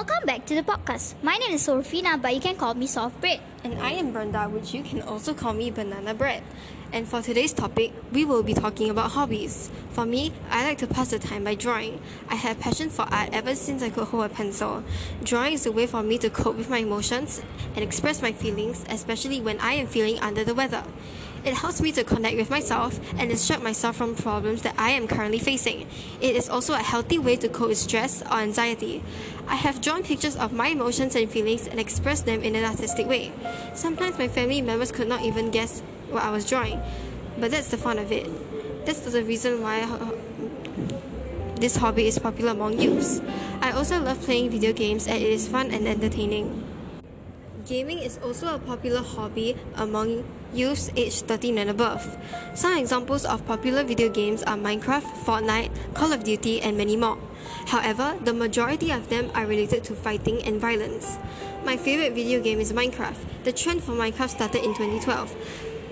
Welcome back to the podcast. My name is Sorfina, but you can call me Soft Bread. And I am Brenda, which you can also call me Banana Bread. And for today's topic, we will be talking about hobbies. For me, I like to pass the time by drawing. I have passion for art ever since I could hold a pencil. Drawing is a way for me to cope with my emotions and express my feelings, especially when I am feeling under the weather. It helps me to connect with myself and distract myself from problems that I am currently facing. It is also a healthy way to cope with stress or anxiety. I have drawn pictures of my emotions and feelings and expressed them in an artistic way. Sometimes my family members could not even guess what I was drawing, but that's the fun of it. That's the reason why this hobby is popular among youths. I also love playing video games and it is fun and entertaining. Gaming is also a popular hobby among youths aged 13 and above. Some examples of popular video games are Minecraft, Fortnite, Call of Duty, and many more. However, the majority of them are related to fighting and violence. My favorite video game is Minecraft. The trend for Minecraft started in 2012.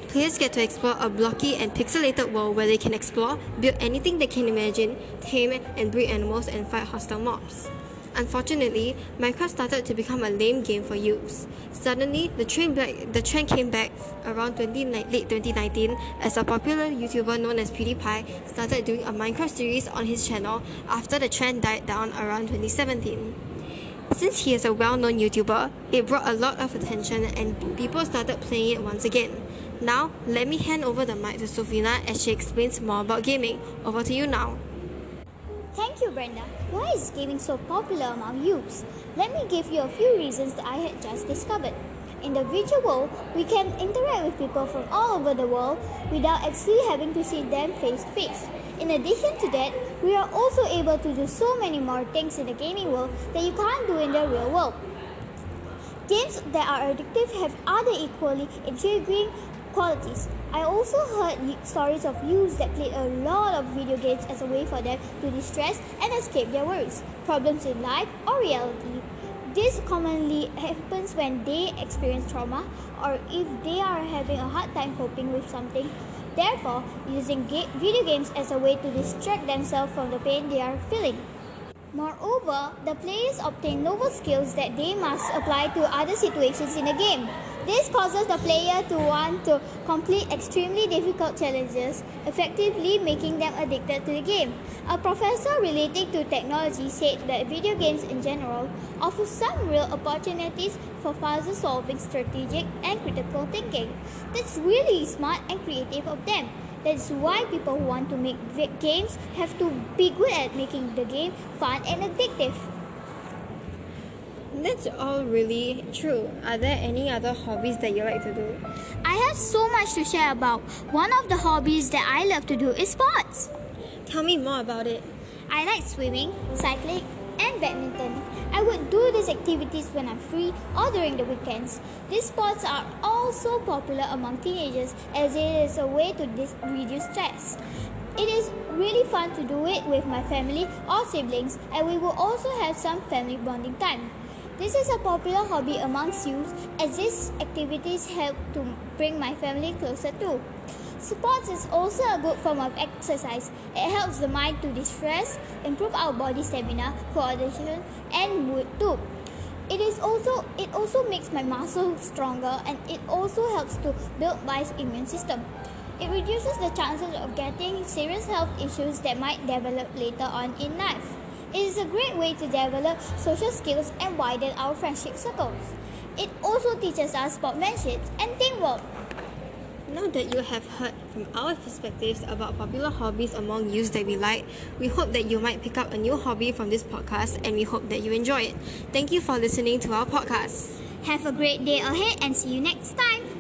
Players get to explore a blocky and pixelated world where they can explore, build anything they can imagine, tame and breed animals, and fight hostile mobs. Unfortunately, Minecraft started to become a lame game for youths. Suddenly, the trend, back, the trend came back around 20, late 2019 as a popular YouTuber known as PewDiePie started doing a Minecraft series on his channel after the trend died down around 2017. Since he is a well-known YouTuber, it brought a lot of attention and people started playing it once again. Now, let me hand over the mic to Sofina as she explains more about gaming. Over to you now. Thank you, Brenda. Why is gaming so popular among youths? Let me give you a few reasons that I had just discovered. In the virtual world, we can interact with people from all over the world without actually having to see them face to face. In addition to that, we are also able to do so many more things in the gaming world that you can't do in the real world. Games that are addictive have other equally intriguing qualities. I also heard stories of youths that played a lot of video games as a way for them to distress and escape their worries, problems in life, or reality. This commonly happens when they experience trauma or if they are having a hard time coping with something. Therefore, using ga- video games as a way to distract themselves from the pain they are feeling. Moreover, the players obtain novel skills that they must apply to other situations in the game. This causes the player to want to complete extremely difficult challenges, effectively making them addicted to the game. A professor relating to technology said that video games in general offer some real opportunities for puzzle solving, strategic, and critical thinking. That's really smart and creative of them. That's why people who want to make games have to be good at making the game fun and addictive. That's all really true. Are there any other hobbies that you like to do? I have so much to share about. One of the hobbies that I love to do is sports. Tell me more about it. I like swimming, cycling, badminton. I would do these activities when I'm free or during the weekends. These sports are also popular among teenagers as it is a way to dis- reduce stress. It is really fun to do it with my family or siblings, and we will also have some family bonding time. This is a popular hobby amongst youth as these activities help to bring my family closer too. Sports is also a good form of exercise. It helps the mind to distress, improve our body stamina, coordination, and mood too. It is also it also makes my muscles stronger and it also helps to build my immune system. It reduces the chances of getting serious health issues that might develop later on in life. It is a great way to develop social skills and widen our friendship circles. It also teaches us sportsmanship and teamwork. Now that you have heard from our perspectives about popular hobbies among youths that we like, we hope that you might pick up a new hobby from this podcast and we hope that you enjoy it. Thank you for listening to our podcast. Have a great day ahead and see you next time.